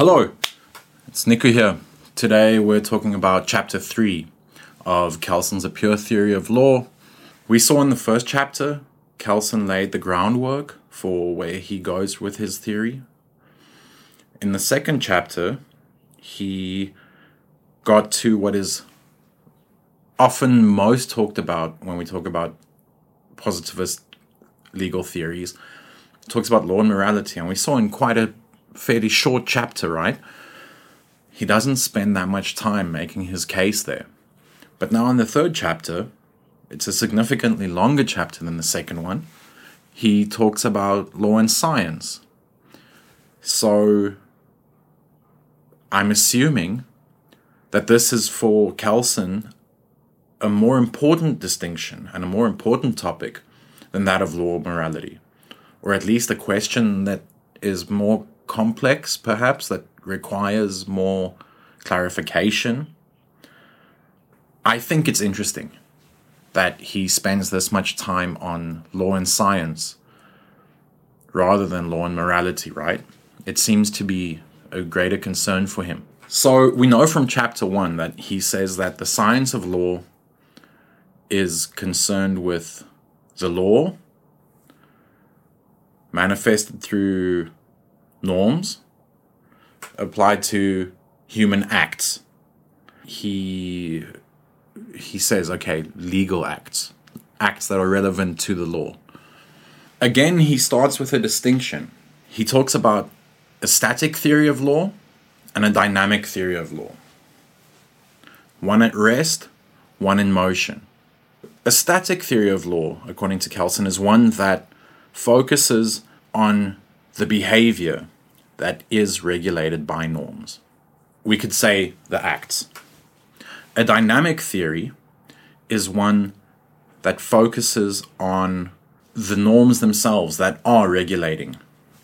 Hello, it's Nico here. Today we're talking about chapter 3 of Kelsen's A Pure Theory of Law. We saw in the first chapter, Kelsen laid the groundwork for where he goes with his theory. In the second chapter, he got to what is often most talked about when we talk about positivist legal theories. Talks about law and morality, and we saw in quite a fairly short chapter, right? He doesn't spend that much time making his case there. But now in the third chapter, it's a significantly longer chapter than the second one. He talks about law and science. So I'm assuming that this is for Kelsen a more important distinction and a more important topic than that of law morality, or at least a question that is more complex, perhaps, that requires more clarification. I think it's interesting that he spends this much time on law and science rather than law and morality, right? It seems to be a greater concern for him. So we know from chapter one that he says that the science of law is concerned with the law manifested through norms applied to human acts. He he says, okay, legal acts, acts that are relevant to the law. Again, he starts with a distinction. He talks about a static theory of law and a dynamic theory of law. One at rest, one in motion. A static theory of law, according to Kelsen, is one that focuses on the behavior that is regulated by norms. We could say the acts. A dynamic theory is one that focuses on the norms themselves that are regulating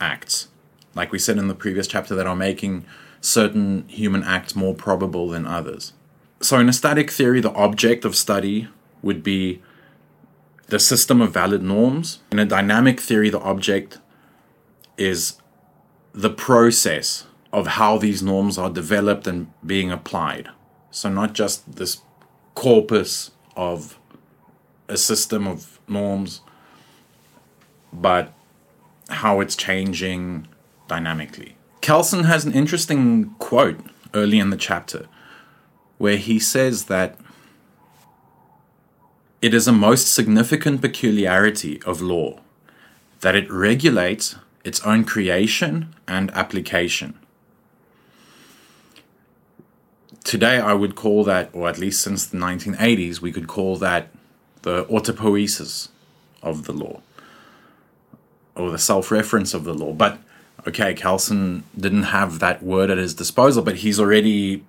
acts. Like we said in the previous chapter, that are making certain human acts more probable than others. So, in a static theory, the object of study would be the system of valid norms. In a dynamic theory, the object is the process of how these norms are developed and being applied. So, not just this corpus of a system of norms, but how it's changing dynamically. Kelsen has an interesting quote early in the chapter where he says that it is a most significant peculiarity of law that it regulates its own creation and application. Today, I would call that, or at least since the 1980s, we could call that the autopoiesis of the law, or the self reference of the law. But okay, Kelsen didn't have that word at his disposal, but he's already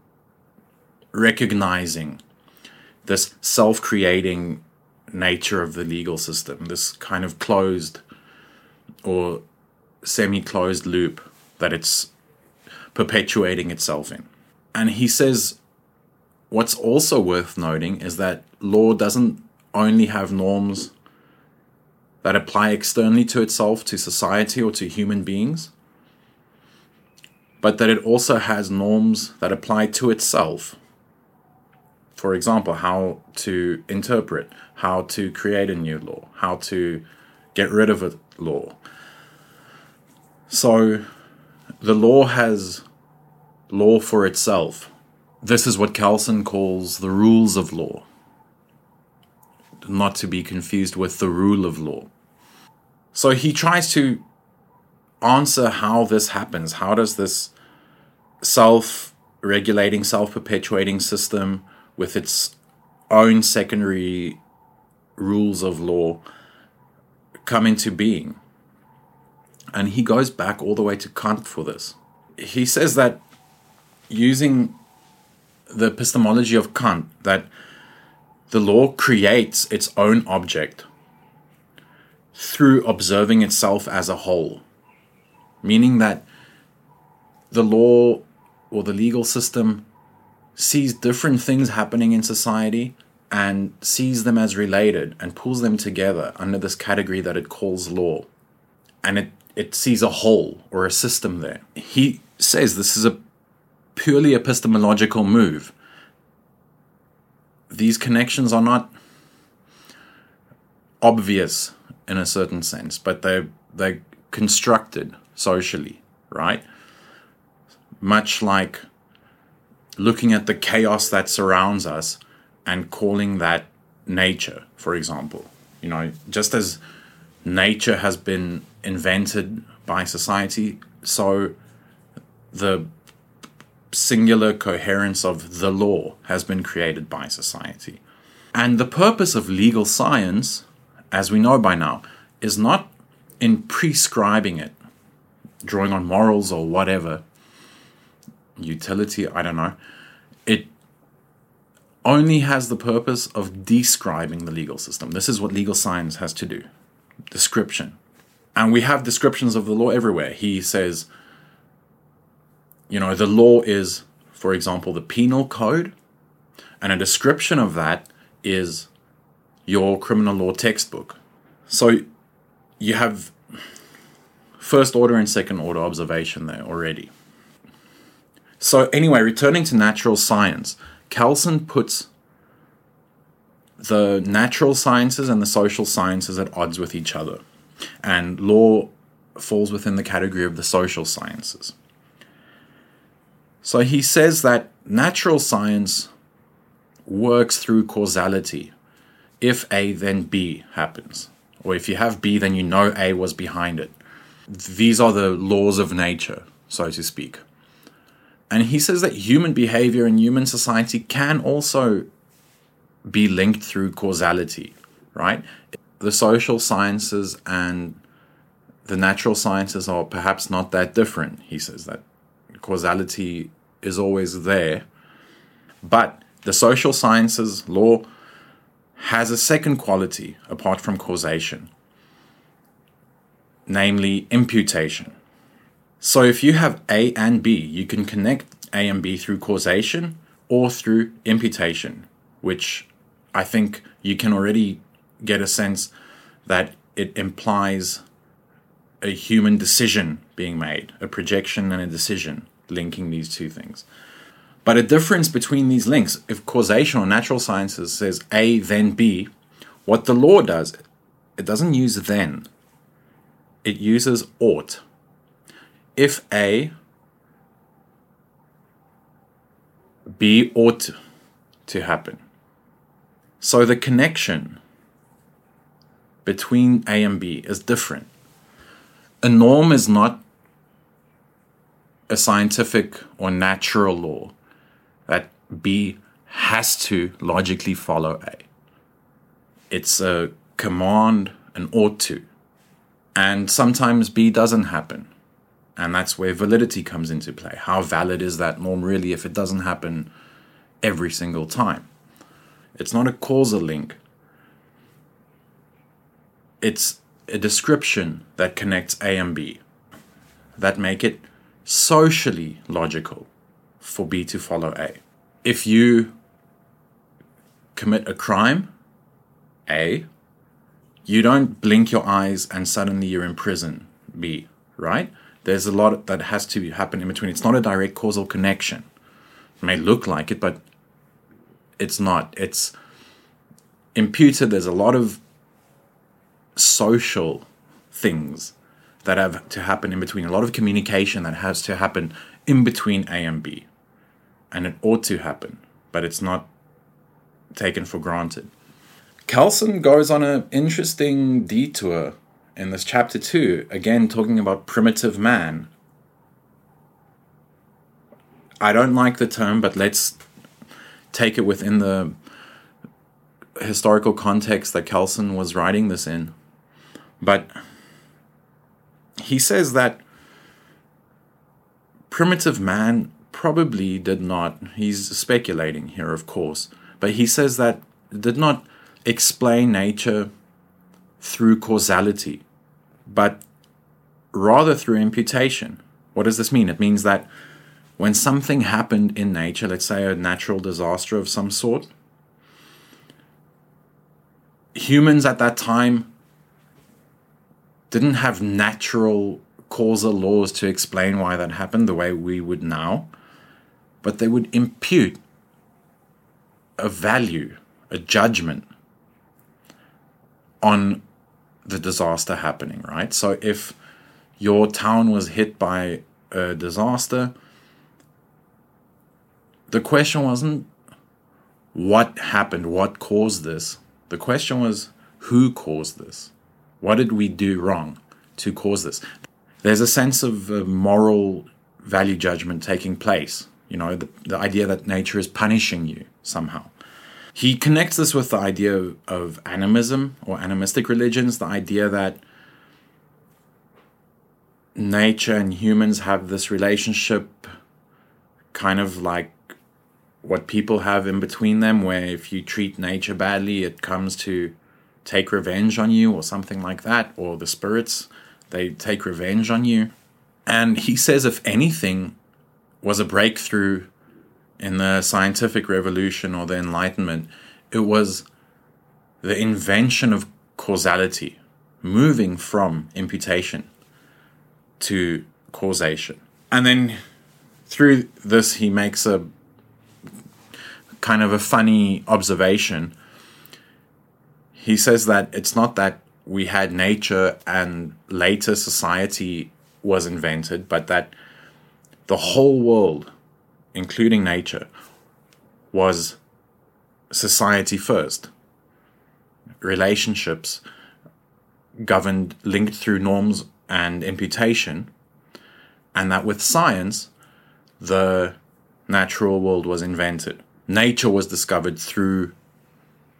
recognizing this self creating nature of the legal system, this kind of closed or semi closed loop that it's perpetuating itself in. And he says what's also worth noting is that law doesn't only have norms that apply externally to itself, to society, or to human beings, but that it also has norms that apply to itself. For example, how to interpret, how to create a new law, how to get rid of a law, so the law has law for itself. This is what Kelsen calls the rules of law, not to be confused with the rule of law. So he tries to answer how this happens. How does this self regulating, self perpetuating system with its own secondary rules of law come into being? And he goes back all the way to Kant for this. He says that using the epistemology of Kant, that the law creates its own object through observing itself as a whole, meaning that the law or the legal system sees different things happening in society and sees them as related and pulls them together under this category that it calls law. And it it sees a whole or a system there. He says this is a purely epistemological move. These connections are not obvious in a certain sense, but they're, they're constructed socially, right? Much like looking at the chaos that surrounds us and calling that nature, for example. You know, just as nature has been invented by society, so the singular coherence of the law has been created by society. And the purpose of legal science, as we know by now, is not in prescribing it, drawing on morals or whatever, utility, I don't know. It only has the purpose of describing the legal system. This is what legal science has to do description. And we have descriptions of the law everywhere. He says, you know, the law is, for example, the penal code, and a description of that is your criminal law textbook. So you have first order and second order observation there already. So, anyway, returning to natural science, Kelsen puts the natural sciences and the social sciences at odds with each other, and law falls within the category of the social sciences. So he says that natural science works through causality. If A, then B happens. Or if you have B, then you know A was behind it. These are the laws of nature, so to speak. And he says that human behavior and human society can also be linked through causality, right? The social sciences and the natural sciences are perhaps not that different. He says that causality is always there. But the social sciences law has a second quality apart from causation, namely imputation. So if you have A and B, you can connect A and B through causation or through imputation, which I think you can already get a sense that it implies a human decision being made, a projection and a decision linking these two things. But a difference between these links, if causation or natural sciences says A, then B, what the law does, it doesn't use then, it uses ought if A, B ought to happen. So the connection between A and B is different. A norm is not a scientific or natural law that B has to logically follow A. It's a command, an ought to. And sometimes B doesn't happen. And that's where validity comes into play. How valid is that norm really if it doesn't happen every single time? It's not a causal link, it's a description that connects A and B that make it socially logical for B to follow A. If you commit a crime, A, you don't blink your eyes and suddenly you're in prison, B, right? there's a lot that has to happen in between. It's not a direct causal connection. It may look like it, but it's not. It's imputed. There's a lot of social things that have to happen in between, a lot of communication that has to happen in between A and B. And it ought to happen, but it's not taken for granted. Kelsen goes on an interesting detour in this chapter 2, again talking about primitive man. I don't like the term, but let's take it within the historical context that Kelsen was writing this in. But he says that primitive man probably did not, he's speculating here, of course, but he says that did not explain nature through causality but rather through imputation. What does this mean? It means that when something happened in nature, let's say a natural disaster of some sort, humans at that time didn't have natural causal laws to explain why that happened the way we would now, but they would impute a value, a judgment on the disaster happening, right? So if your town was hit by a disaster, the question wasn't what happened, what caused this. The question was who caused this? What did we do wrong to cause this? There's a sense of uh, moral value judgment taking place. You know, the, the idea that nature is punishing you somehow. He connects this with the idea of, of animism or animistic religions, the idea that nature and humans have this relationship kind of like what people have in between them, where if you treat nature badly, it comes to take revenge on you or something like that, or the spirits, they take revenge on you. And he says, if anything was a breakthrough in the scientific revolution or the Enlightenment, it was the invention of causality, moving from imputation to causation. And then through this, he makes a kind of a funny observation. He says that it's not that we had nature and later society was invented, but that the whole world, including nature, was society first. Relationships governed, linked through norms and imputation, and that with science, the natural world was invented. Nature was discovered through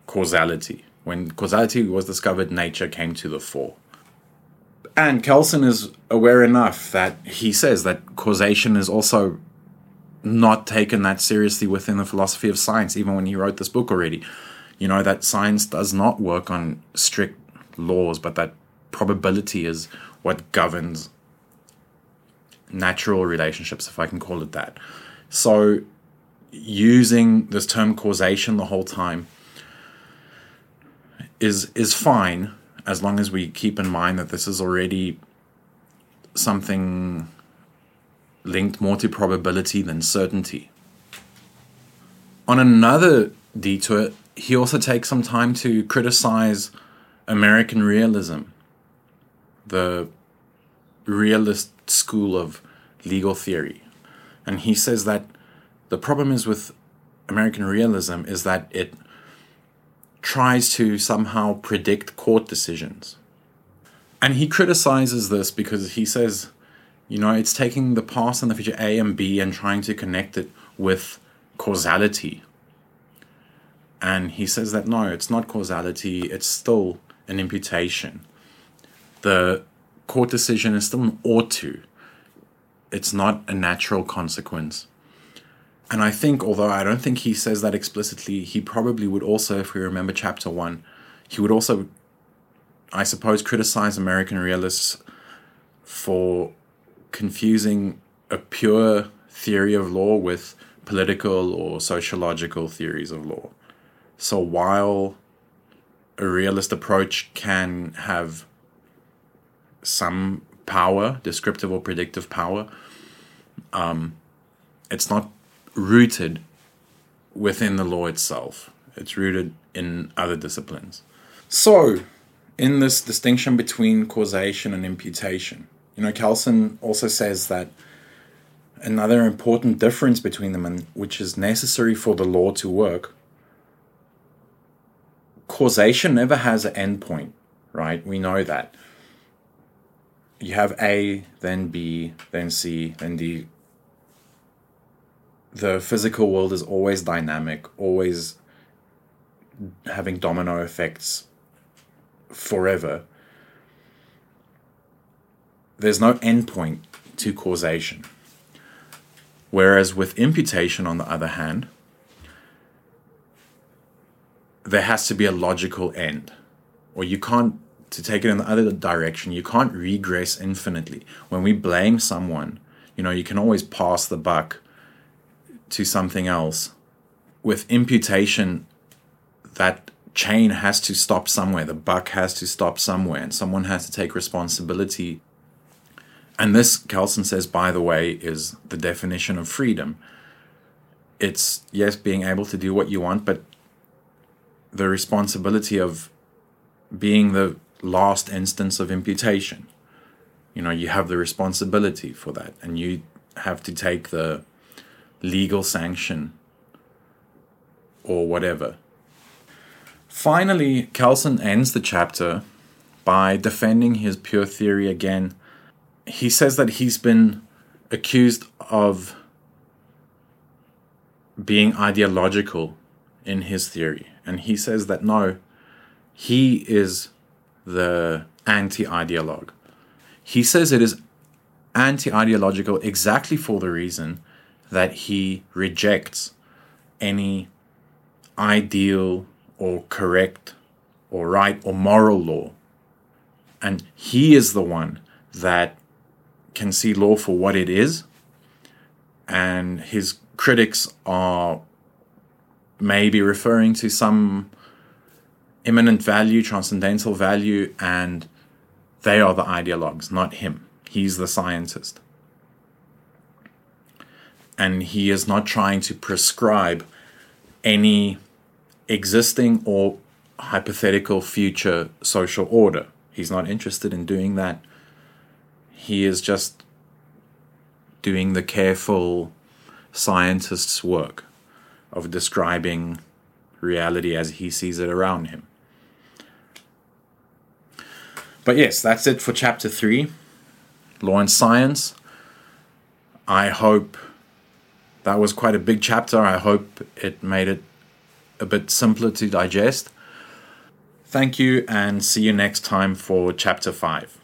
causality. When causality was discovered, nature came to the fore. And Kelsen is aware enough that he says that causation is also not taken that seriously within the philosophy of science, even when he wrote this book already. You know, that science does not work on strict laws, but that probability is what governs natural relationships, if I can call it that. So, using this term causation the whole time is is fine as long as we keep in mind that this is already something linked more to probability than certainty. On another detour, he also takes some time to criticize American realism, the realist school of legal theory. And he says that the problem is with American realism is that it tries to somehow predict court decisions. And he criticizes this because he says, you know, it's taking the past and the future A and B and trying to connect it with causality. And he says that no, it's not causality, it's still an imputation. The court decision is still an ought to, it's not a natural consequence. And I think, although I don't think he says that explicitly, he probably would also, if we remember chapter one, he would also, I suppose, criticize American realists for confusing a pure theory of law with political or sociological theories of law. So while a realist approach can have some power, descriptive or predictive power, um, it's not rooted within the law itself. It's rooted in other disciplines. So, in this distinction between causation and imputation, you know, Kelsen also says that another important difference between them, and which is necessary for the law to work, causation never has an endpoint, right? We know that. You have A, then B, then C, then D the physical world is always dynamic, always having domino effects forever. There's no endpoint to causation. Whereas with imputation, on the other hand, there has to be a logical end. Or you can't, to take it in the other direction, you can't regress infinitely. When we blame someone, you know, you can always pass the buck to something else. With imputation, that chain has to stop somewhere. The buck has to stop somewhere, and someone has to take responsibility And this, Kelsen says, by the way, is the definition of freedom. It's, yes, being able to do what you want, but the responsibility of being the last instance of imputation. You know, you have the responsibility for that, and you have to take the legal sanction or whatever. Finally, Kelsen ends the chapter by defending his pure theory again. He says that he's been accused of being ideological in his theory. And he says that no, he is the anti ideologue. He says it is anti ideological exactly for the reason that he rejects any ideal or correct or right or moral law. And he is the one that can see law for what it is. And his critics are maybe referring to some immanent value, transcendental value, and they are the ideologues, not him. He's the scientist. And he is not trying to prescribe any existing or hypothetical future social order. He's not interested in doing that. He is just doing the careful scientist's work of describing reality as he sees it around him. But yes, that's it for chapter three Law and Science. I hope that was quite a big chapter. I hope it made it a bit simpler to digest. Thank you and see you next time for chapter 5.